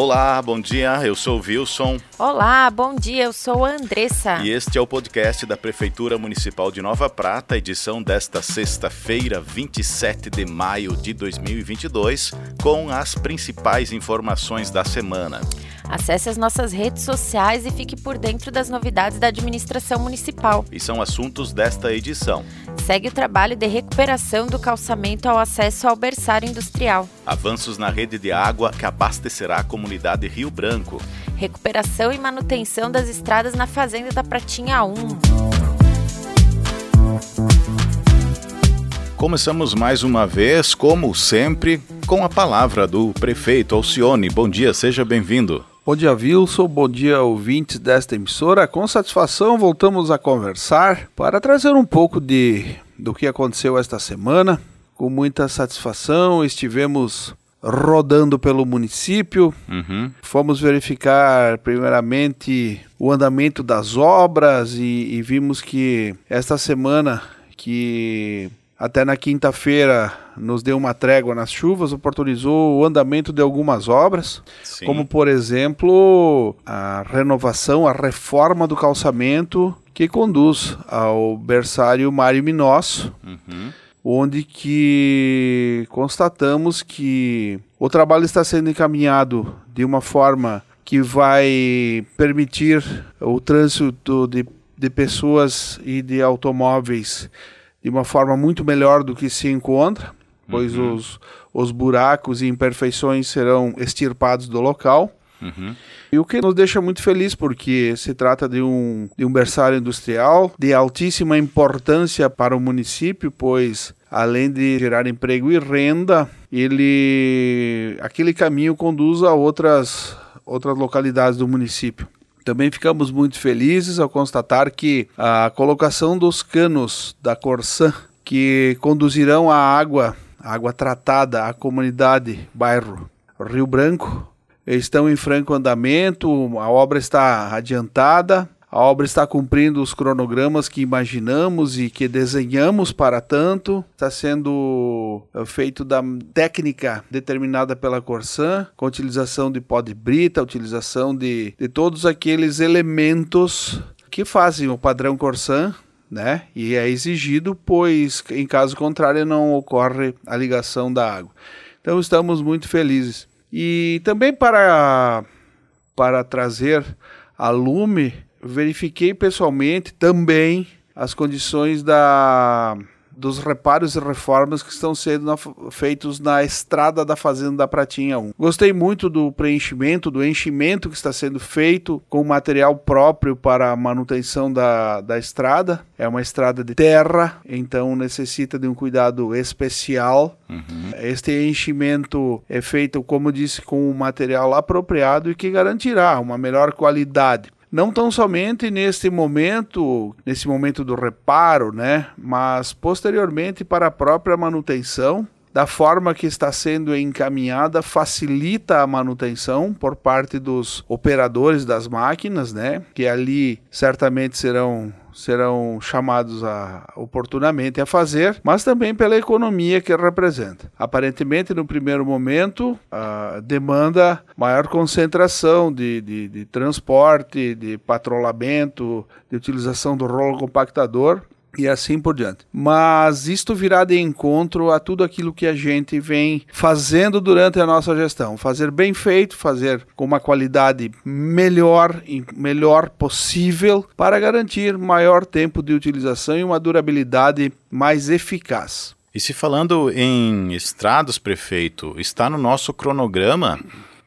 Olá, bom dia. Eu sou o Wilson. Olá, bom dia. Eu sou a Andressa. E este é o podcast da Prefeitura Municipal de Nova Prata, edição desta sexta-feira, 27 de maio de 2022, com as principais informações da semana. Acesse as nossas redes sociais e fique por dentro das novidades da administração municipal. E são assuntos desta edição. Segue o trabalho de recuperação do calçamento ao acesso ao berçário industrial. Avanços na rede de água que abastecerá a comunidade Rio Branco. Recuperação e manutenção das estradas na Fazenda da Pratinha 1. Começamos mais uma vez, como sempre, com a palavra do prefeito Alcione. Bom dia, seja bem-vindo. Bom dia, Wilson. Bom dia, ouvintes desta emissora. Com satisfação, voltamos a conversar para trazer um pouco de do que aconteceu esta semana. Com muita satisfação, estivemos rodando pelo município. Uhum. Fomos verificar, primeiramente, o andamento das obras e, e vimos que esta semana que até na quinta-feira nos deu uma trégua nas chuvas, oportunizou o andamento de algumas obras, Sim. como por exemplo a renovação, a reforma do calçamento que conduz ao berçário Mário Minosso, uhum. onde que constatamos que o trabalho está sendo encaminhado de uma forma que vai permitir o trânsito de, de pessoas e de automóveis de uma forma muito melhor do que se encontra, pois uhum. os, os buracos e imperfeições serão extirpados do local. Uhum. E o que nos deixa muito feliz, porque se trata de um, de um berçário industrial de altíssima importância para o município, pois além de gerar emprego e renda, ele aquele caminho conduz a outras, outras localidades do município. Também ficamos muito felizes ao constatar que a colocação dos canos da Corsã que conduzirão a água, água tratada à comunidade bairro Rio Branco, estão em franco andamento, a obra está adiantada a obra está cumprindo os cronogramas que imaginamos e que desenhamos para tanto. Está sendo eh, feito da técnica determinada pela Corsan, com utilização de pó de brita, utilização de, de todos aqueles elementos que fazem o padrão Corsan, né? E é exigido, pois em caso contrário não ocorre a ligação da água. Então estamos muito felizes. E também para, para trazer a lume verifiquei pessoalmente também as condições da dos reparos e reformas que estão sendo na, feitos na estrada da Fazenda da Pratinha 1. Gostei muito do preenchimento, do enchimento que está sendo feito com material próprio para a manutenção da, da estrada. É uma estrada de terra, então necessita de um cuidado especial. Uhum. Este enchimento é feito, como disse, com um material apropriado e que garantirá uma melhor qualidade não tão somente neste momento, nesse momento do reparo, né, mas posteriormente para a própria manutenção, da forma que está sendo encaminhada, facilita a manutenção por parte dos operadores das máquinas, né, que ali certamente serão serão chamados a, oportunamente a fazer, mas também pela economia que representa. Aparentemente, no primeiro momento, demanda maior concentração de, de, de transporte, de patrulhamento, de utilização do rolo compactador, e assim por diante. Mas isto virá de encontro a tudo aquilo que a gente vem fazendo durante a nossa gestão, fazer bem feito, fazer com uma qualidade melhor e melhor possível para garantir maior tempo de utilização e uma durabilidade mais eficaz. E se falando em estradas, prefeito, está no nosso cronograma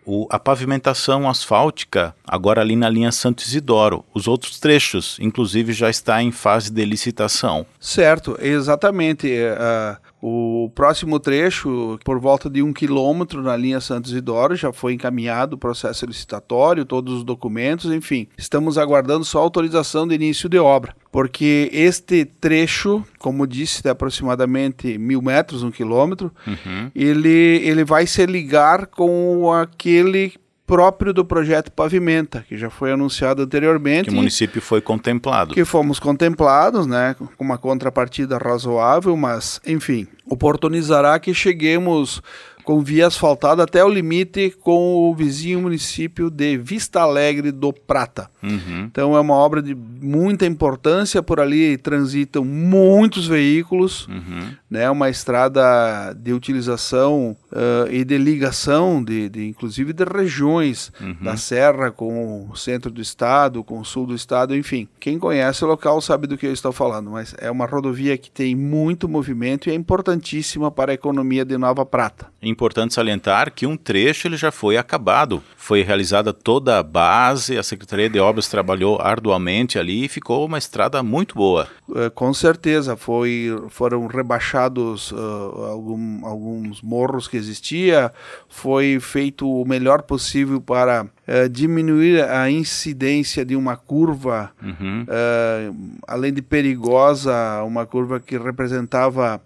o, a pavimentação asfáltica, agora ali na linha Santo Isidoro. Os outros trechos, inclusive, já está em fase de licitação. Certo, exatamente. Uh, o próximo trecho, por volta de um quilômetro na linha Santos Isidoro, já foi encaminhado o processo licitatório, todos os documentos, enfim. Estamos aguardando só autorização de início de obra, porque este trecho, como disse, de aproximadamente mil metros, um quilômetro, uhum. ele, ele vai se ligar com aquele próprio do projeto Pavimenta, que já foi anunciado anteriormente. Que o município foi contemplado. Que fomos contemplados, né, com uma contrapartida razoável, mas, enfim, oportunizará que cheguemos com via asfaltada até o limite com o vizinho município de Vista Alegre do Prata. Uhum. Então é uma obra de muita importância, por ali transitam muitos veículos, uhum. Né? Uma estrada de utilização uh, e de ligação, de, de, inclusive de regiões uhum. da Serra com o centro do estado, com o sul do estado, enfim. Quem conhece o local sabe do que eu estou falando, mas é uma rodovia que tem muito movimento e é importantíssima para a economia de Nova Prata. É importante salientar que um trecho ele já foi acabado. Foi realizada toda a base, a Secretaria de Obras trabalhou arduamente ali e ficou uma estrada muito boa. É, com certeza, foi, foram rebaixados uh, algum, alguns morros que existia, foi feito o melhor possível para uh, diminuir a incidência de uma curva, uhum. uh, além de perigosa, uma curva que representava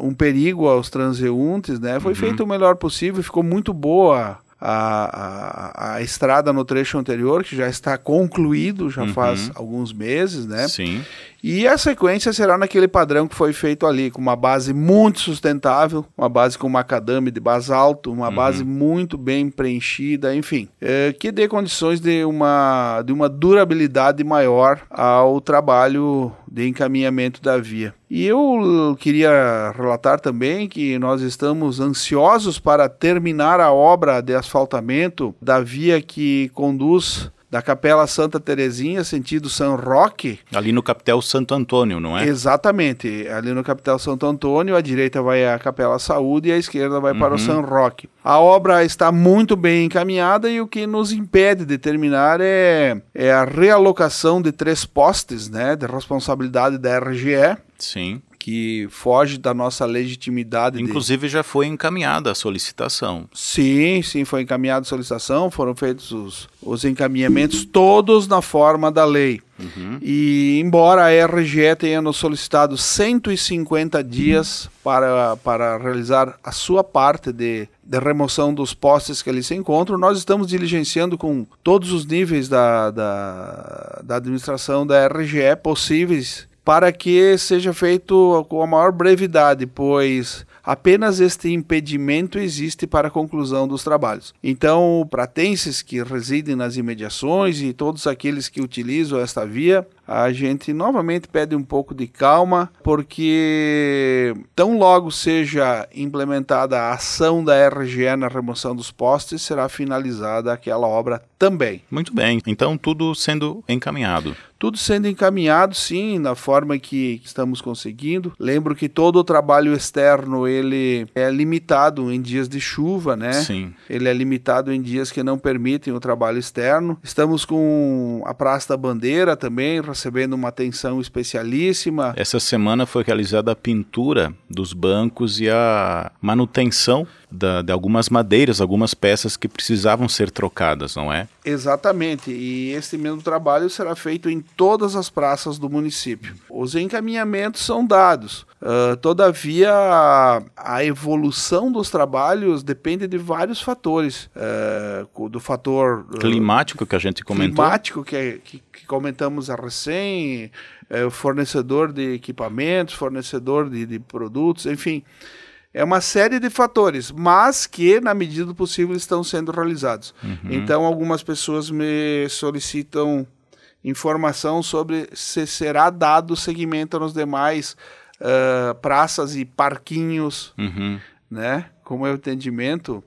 um perigo aos transeuntes, né? Foi uhum. feito o melhor possível, ficou muito boa a, a, a, estrada no trecho anterior, que já está concluído, já uhum. faz alguns meses, né? Sim. E a sequência será naquele padrão que foi feito ali, com uma base muito sustentável, uma base com macadame de basalto, uma uhum. base muito bem preenchida, enfim, é, que dê condições de uma, de uma durabilidade maior ao trabalho de encaminhamento da via. E eu queria relatar também que nós estamos ansiosos para terminar a obra de asfaltamento da via que conduz da Capela Santa Terezinha, sentido São Roque. Ali no Capitel Santo Antônio, não é? Exatamente. Ali no Capitel Santo Antônio, a direita vai à Capela Saúde e a esquerda vai uhum. para o uhum. São Roque. A obra está muito bem encaminhada e o que nos impede de terminar é, é a realocação de três postes, né, de responsabilidade da RGE. Sim que foge da nossa legitimidade. Inclusive de... já foi encaminhada a solicitação. Sim, sim, foi encaminhada a solicitação, foram feitos os, os encaminhamentos todos na forma da lei. Uhum. E embora a RGE tenha nos solicitado 150 dias para, para realizar a sua parte de, de remoção dos postes que ali se encontram, nós estamos diligenciando com todos os níveis da, da, da administração da RGE possíveis para que seja feito com a maior brevidade, pois apenas este impedimento existe para a conclusão dos trabalhos. Então, pratenses que residem nas imediações e todos aqueles que utilizam esta via, a gente novamente pede um pouco de calma, porque tão logo seja implementada a ação da RGE na remoção dos postes, será finalizada aquela obra também. Muito bem, então tudo sendo encaminhado tudo sendo encaminhado sim na forma que estamos conseguindo. Lembro que todo o trabalho externo ele é limitado em dias de chuva, né? Sim. Ele é limitado em dias que não permitem o trabalho externo. Estamos com a Praça da Bandeira também recebendo uma atenção especialíssima. Essa semana foi realizada a pintura dos bancos e a manutenção da, de algumas madeiras, algumas peças que precisavam ser trocadas, não é? Exatamente, e esse mesmo trabalho será feito em todas as praças do município. Os encaminhamentos são dados, uh, todavia a, evolução dos trabalhos depende de vários fatores, uh, do fator uh, climático que a gente comentou, climático que, que, que comentamos a recém, fornecedor de equipamentos, fornecedor de, de produtos, enfim. É uma série de fatores, mas que, na medida do possível, estão sendo realizados. Uhum. Então, algumas pessoas me solicitam informação sobre se será dado seguimento nos demais uh, praças e parquinhos, uhum. né? Como é o entendimento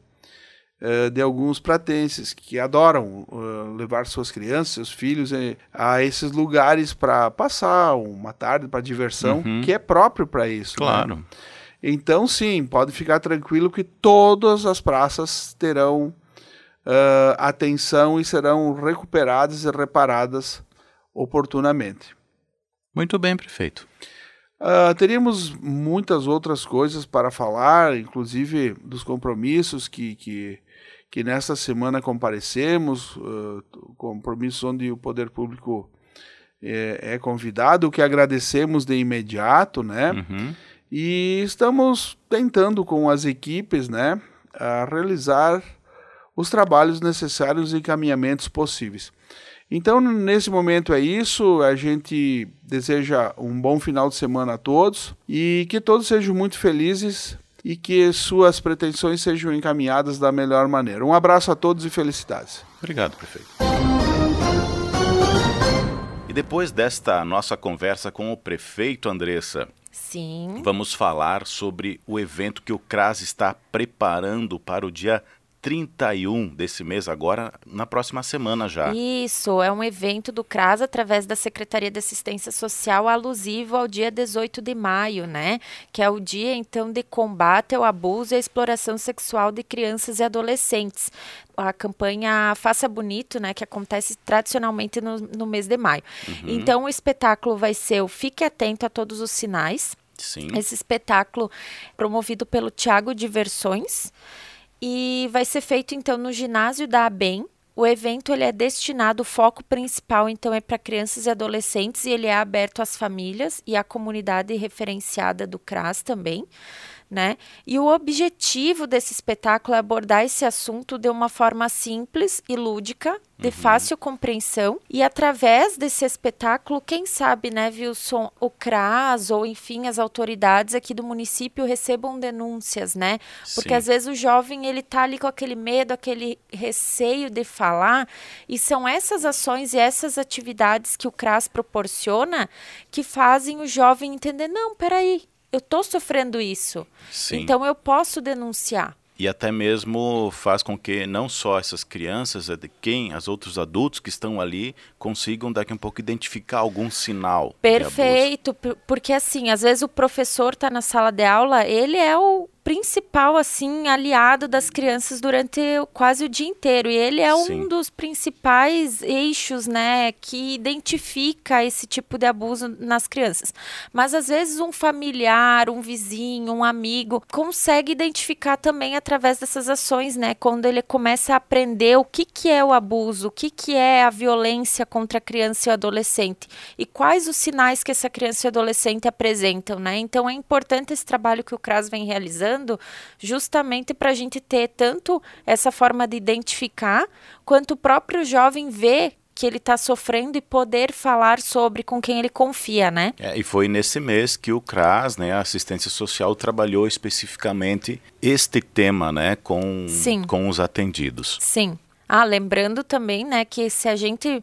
uh, de alguns pratenses que adoram uh, levar suas crianças, seus filhos a esses lugares para passar uma tarde para diversão, uhum. que é próprio para isso. Né? Claro. Né? Então, sim, pode ficar tranquilo que todas as praças terão uh, atenção e serão recuperadas e reparadas oportunamente. Muito bem, prefeito. Uh, teríamos muitas outras coisas para falar, inclusive dos compromissos que, que, que nesta semana comparecemos, uh, compromissos onde o poder público é, é, convidado, que agradecemos de imediato, né? Uhum. E estamos tentando com as equipes, né, realizar os trabalhos necessários e encaminhamentos possíveis. Então, nesse momento é isso. A gente deseja um bom final de semana a todos e que todos sejam muito felizes e que suas pretensões sejam encaminhadas da melhor maneira. Um abraço a todos e felicidades. Obrigado, prefeito. E depois desta nossa conversa com o prefeito, Andressa, Sim. vamos falar sobre o evento que o CRAS está preparando para o dia 31 desse mês, agora na próxima semana já. Isso, é um evento do CRAS através da Secretaria de Assistência Social alusivo ao dia 18 de maio, né? Que é o dia então de combate ao abuso e à exploração sexual de crianças e adolescentes. A campanha Faça Bonito, né, que acontece tradicionalmente no, no mês de maio. Uhum. Então o espetáculo vai ser o Fique Atento a Todos os Sinais. Sim. Esse espetáculo promovido pelo Tiago Diversões e vai ser feito então no ginásio da ABEM. O evento ele é destinado, o foco principal então é para crianças e adolescentes e ele é aberto às famílias e à comunidade referenciada do CRAS também né? E o objetivo desse espetáculo é abordar esse assunto de uma forma simples e lúdica, de uhum. fácil compreensão, e através desse espetáculo, quem sabe, né, Wilson, o CRAS ou enfim as autoridades aqui do município recebam denúncias, né? Porque Sim. às vezes o jovem ele tá ali com aquele medo, aquele receio de falar, e são essas ações e essas atividades que o CRAS proporciona que fazem o jovem entender, não, peraí, eu estou sofrendo isso. Sim. Então eu posso denunciar. E até mesmo faz com que não só essas crianças, é de quem, os outros adultos que estão ali, consigam daqui um pouco identificar algum sinal. Perfeito, porque assim, às vezes o professor está na sala de aula, ele é o principal assim aliado das crianças durante quase o dia inteiro e ele é Sim. um dos principais eixos, né, que identifica esse tipo de abuso nas crianças. Mas às vezes um familiar, um vizinho, um amigo consegue identificar também através dessas ações, né, quando ele começa a aprender o que que é o abuso, o que que é a violência contra a criança e o adolescente e quais os sinais que essa criança e adolescente apresentam, né? Então é importante esse trabalho que o CRAS vem realizando justamente para a gente ter tanto essa forma de identificar, quanto o próprio jovem ver que ele está sofrendo e poder falar sobre com quem ele confia, né? É, e foi nesse mês que o CRAS, né, a assistência social, trabalhou especificamente este tema, né, com, Sim. com os atendidos. Sim. Ah, lembrando também, né, que se a gente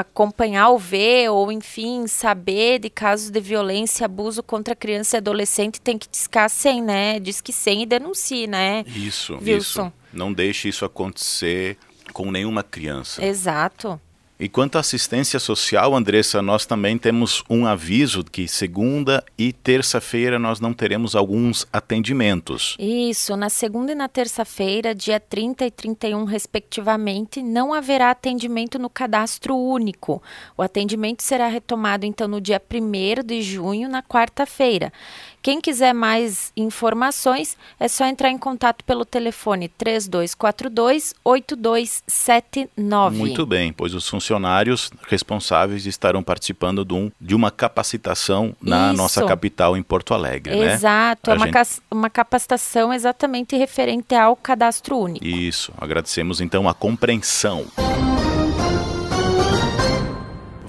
acompanhar ou ver, ou enfim, saber de casos de violência e abuso contra criança e adolescente, tem que discar sem, né? Diz que sem e denuncie, né? Isso, Wilson. isso. Não deixe isso acontecer com nenhuma criança. Exato. E quanto à assistência social, Andressa, nós também temos um aviso que segunda e terça-feira nós não teremos alguns atendimentos. Isso, na segunda e na terça-feira, dia 30 e 31 respectivamente, não haverá atendimento no cadastro único. O atendimento será retomado então no dia 1 de junho, na quarta-feira. Quem quiser mais informações, é só entrar em contato pelo telefone 3242 8279. Muito bem, pois os funcionários responsáveis estarão participando de, um, de uma capacitação na Isso. nossa capital em Porto Alegre, né? Exato, né? é uma, gente... uma capacitação exatamente referente ao cadastro único. Isso, agradecemos então a compreensão.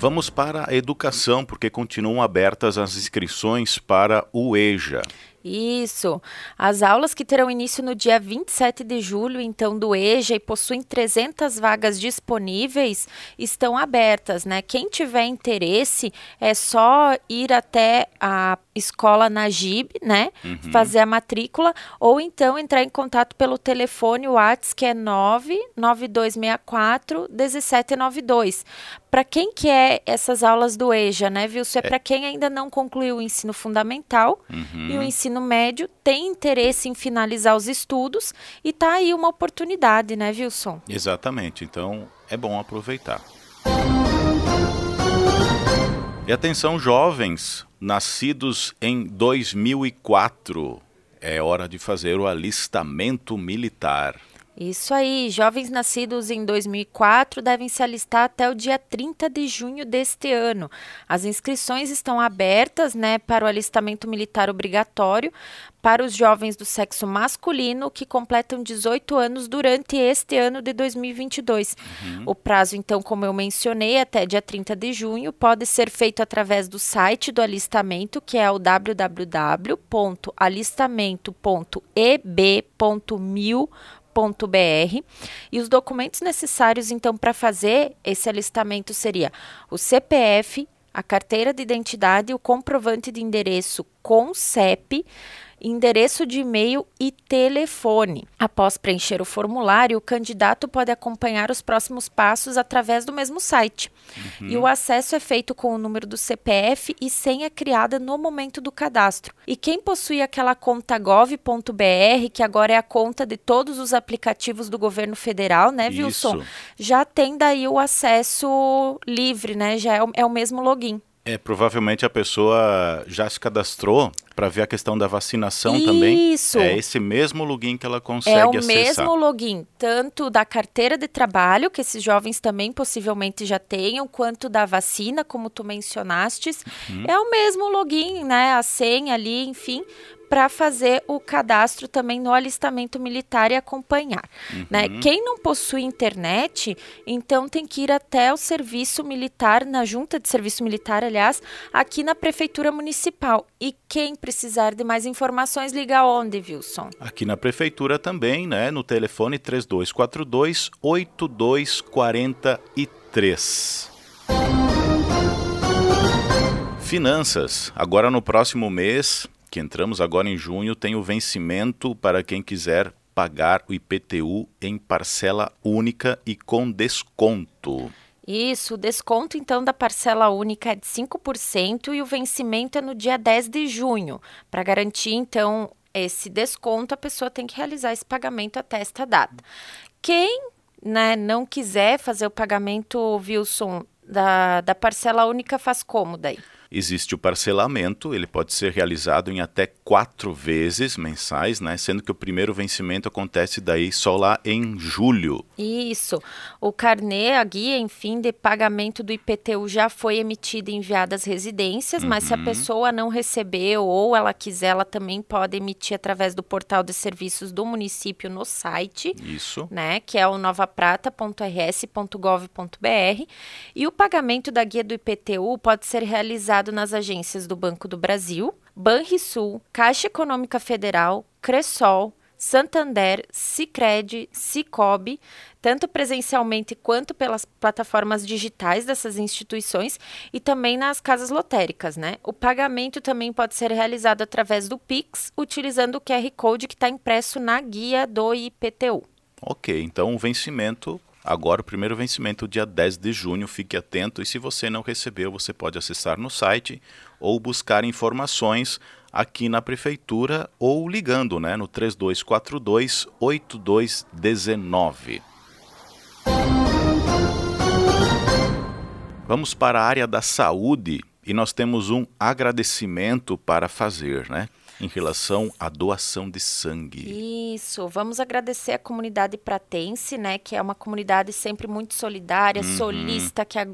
Vamos para a educação, porque continuam abertas as inscrições para o EJA. Isso. As aulas que terão início no dia 27 de julho, então, do EJA e possuem 300 vagas disponíveis, estão abertas, né? Quem tiver interesse, é só ir até a escola Najib, né? Uhum. Fazer a matrícula, ou então entrar em contato pelo telefone WhatsApp, que é 99264 1792. Para quem quer essas aulas do EJA, né, viu? Isso é, é. para quem ainda não concluiu o ensino fundamental uhum. e o ensino ensino médio tem interesse em finalizar os estudos e tá aí uma oportunidade, né, Wilson? Exatamente. Então é bom aproveitar. E atenção, jovens nascidos em 2004. É hora de fazer o alistamento militar. Isso aí, jovens nascidos em 2004 devem se alistar até o dia 30 de junho deste ano. As inscrições estão abertas, né, para o alistamento militar obrigatório para os jovens do sexo masculino que completam 18 anos durante este ano de 2022. Uhum. O prazo, então, como eu mencionei, até dia 30 de junho, pode ser feito através do site do alistamento, que é o www.alistamento.eb.mil br e os documentos necessários então para fazer esse alistamento seria o CPF, a carteira de identidade, o comprovante de endereço com CEP, endereço de e-mail e telefone. Após preencher o formulário, o candidato pode acompanhar os próximos passos através do mesmo site. Uhum. E o acesso é feito com o número do CPF e senha criada no momento do cadastro. E quem possui aquela conta gov.br, que agora é a conta de todos os aplicativos do governo federal, né, Wilson? Isso. Já tem daí o acesso livre, né? Já é o, é o mesmo login. É, provavelmente a pessoa já se cadastrou para ver a questão da vacinação Isso. também. Isso. É esse mesmo login que ela consegue acessar. É o acessar. mesmo login, tanto da carteira de trabalho, que esses jovens também possivelmente já tenham, quanto da vacina, como tu mencionaste. Uhum. É o mesmo login, né? A senha ali, enfim, para fazer o cadastro também no alistamento militar e acompanhar. Uhum. Né? Quem não possui internet, então tem que ir até o serviço militar, na junta de serviço militar, aliás, aqui na prefeitura municipal. E quem precisar de mais informações, liga onde, Wilson? Aqui na prefeitura também, né? No telefone 3242 8243. Finanças. Agora no próximo mês que entramos agora em junho, tem o vencimento para quem quiser pagar o IPTU em parcela única e com desconto. Isso, o desconto então da parcela única é de 5% e o vencimento é no dia 10 de junho. Para garantir então esse desconto, a pessoa tem que realizar esse pagamento até esta data. Quem né, não quiser fazer o pagamento, Wilson, da, da parcela única, faz como daí? Existe o parcelamento, ele pode ser realizado em até quatro vezes mensais, né? Sendo que o primeiro vencimento acontece daí só lá em julho. Isso. O carnê, a guia, enfim, de pagamento do IPTU já foi emitida e enviada às residências, uhum. mas se a uhum. pessoa não recebeu ou ela quiser, ela também pode emitir através do portal de serviços do município no site. Isso. Né? Que é o novaprata.rs.gov.br. E o pagamento da guia do IPTU pode ser realizado nas agências do Banco do Brasil, Banrisul, Caixa Econômica Federal, Cressol, Santander, Sicredi, Cicobi, tanto presencialmente quanto pelas plataformas digitais dessas instituições e também nas casas lotéricas, né? O pagamento também pode ser realizado através do Pix, utilizando o QR Code que está impresso na guia do IPTU. Ok, então o vencimento Agora, o primeiro vencimento, dia 10 de junho, fique atento. E se você não recebeu, você pode acessar no site ou buscar informações aqui na prefeitura ou ligando né, no 3242 8219. Vamos para a área da saúde e nós temos um agradecimento para fazer, né? Em relação à doação de sangue. Isso, vamos agradecer a comunidade pratense, né, que é uma comunidade sempre muito solidária, uhum. solista, que, a,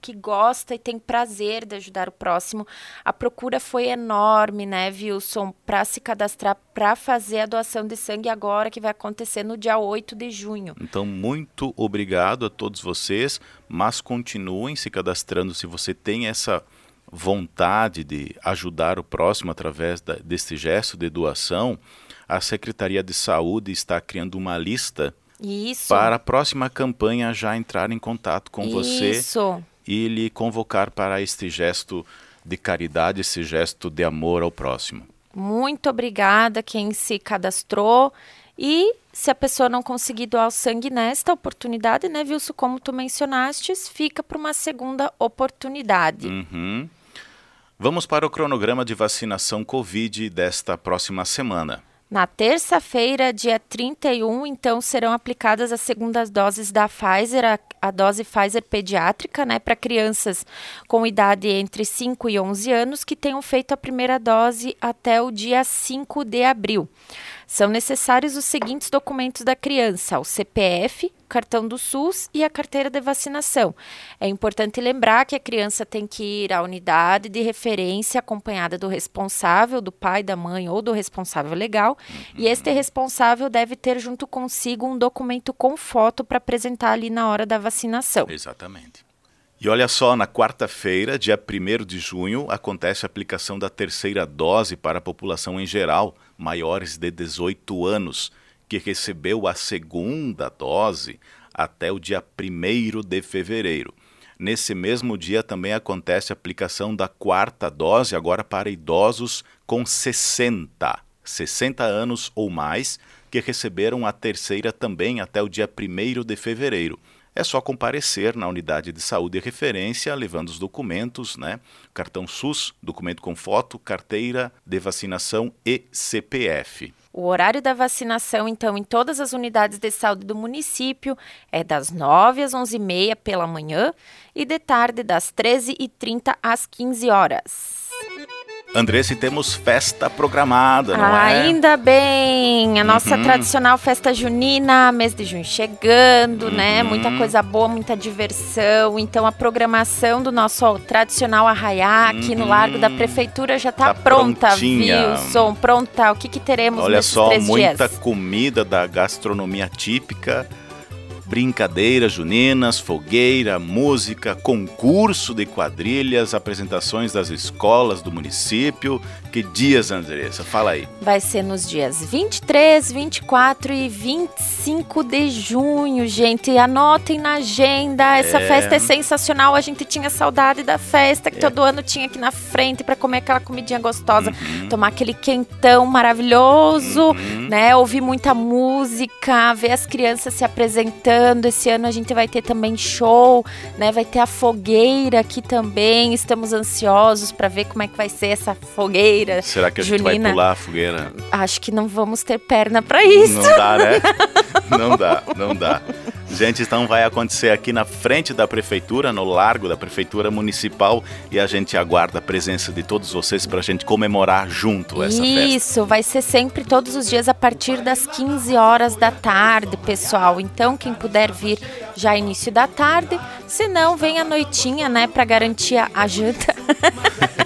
que gosta e tem prazer de ajudar o próximo. A procura foi enorme, né, Wilson, para se cadastrar para fazer a doação de sangue agora, que vai acontecer no dia 8 de junho. Então, muito obrigado a todos vocês, mas continuem se cadastrando se você tem essa vontade de ajudar o próximo através da, desse gesto de doação, a Secretaria de Saúde está criando uma lista Isso. para a próxima campanha já entrar em contato com você e lhe convocar para este gesto de caridade, esse gesto de amor ao próximo. Muito obrigada quem se cadastrou e se a pessoa não conseguir doar o sangue nesta oportunidade, né, Wilson, como tu mencionaste, fica para uma segunda oportunidade. Uhum. Vamos para o cronograma de vacinação Covid desta próxima semana. Na terça-feira, dia 31, então serão aplicadas as segundas doses da Pfizer, a, a dose Pfizer pediátrica, né, para crianças com idade entre 5 e 11 anos que tenham feito a primeira dose até o dia 5 de abril. São necessários os seguintes documentos da criança: o CPF, cartão do SUS e a carteira de vacinação. É importante lembrar que a criança tem que ir à unidade de referência acompanhada do responsável, do pai, da mãe ou do responsável legal, e este responsável deve ter junto consigo um documento com foto para apresentar ali na hora da vacinação. Exatamente. E olha só, na quarta-feira, dia 1 de junho, acontece a aplicação da terceira dose para a população em geral, maiores de 18 anos que recebeu a segunda dose até o dia 1 de fevereiro. Nesse mesmo dia também acontece a aplicação da quarta dose, agora para idosos com 60, 60 anos ou mais, que receberam a terceira também até o dia 1 de fevereiro. É só comparecer na unidade de saúde de referência, levando os documentos, né? Cartão SUS, documento com foto, carteira de vacinação e CPF. O horário da vacinação, então, em todas as unidades de saúde do município é das 9 às 11h30 pela manhã e de tarde das 13h30 às 15 horas. Andressa, temos festa programada, não é? Ainda bem! A nossa uhum. tradicional festa junina, mês de junho chegando, né? uhum. né? Muita coisa boa, muita diversão. Então, a programação do nosso tradicional arraiá aqui uhum. no Largo da Prefeitura já está tá pronta, prontinha. Wilson. Pronta. O que, que teremos Olha nesses só, muita dias? comida da gastronomia típica brincadeiras juninas, fogueira, música, concurso de quadrilhas, apresentações das escolas do município. Que dias, Andressa? Fala aí. Vai ser nos dias 23, 24 e 25 de junho, gente. Anotem na agenda. Essa é... festa é sensacional. A gente tinha saudade da festa que é. todo ano tinha aqui na frente para comer aquela comidinha gostosa, uhum. tomar aquele quentão maravilhoso, uhum. né? Ouvir muita música, ver as crianças se apresentando esse ano a gente vai ter também show, né? Vai ter a fogueira aqui também. Estamos ansiosos para ver como é que vai ser essa fogueira. Será que a gente vai pular a fogueira? Acho que não vamos ter perna para isso. Não dá, né? não dá, não dá. Gente, então vai acontecer aqui na frente da prefeitura, no largo da prefeitura municipal, e a gente aguarda a presença de todos vocês para a gente comemorar junto essa Isso, festa. Isso, vai ser sempre todos os dias a partir das 15 horas da tarde, pessoal. Então, quem puder vir já início da tarde, se não, vem à noitinha, né, para garantir a janta.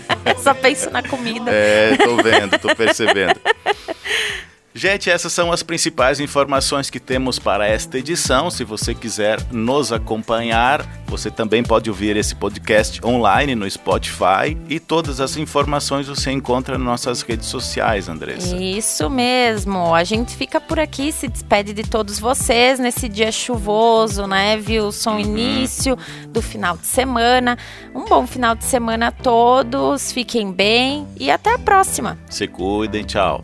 Só penso na comida. É, tô vendo, tô percebendo. Gente, essas são as principais informações que temos para esta edição. Se você quiser nos acompanhar, você também pode ouvir esse podcast online no Spotify e todas as informações você encontra nas nossas redes sociais, Andressa. Isso mesmo. A gente fica por aqui, se despede de todos vocês nesse dia chuvoso, né, Wilson? Uhum. Início do final de semana. Um bom final de semana a todos. Fiquem bem e até a próxima. Se cuidem, tchau.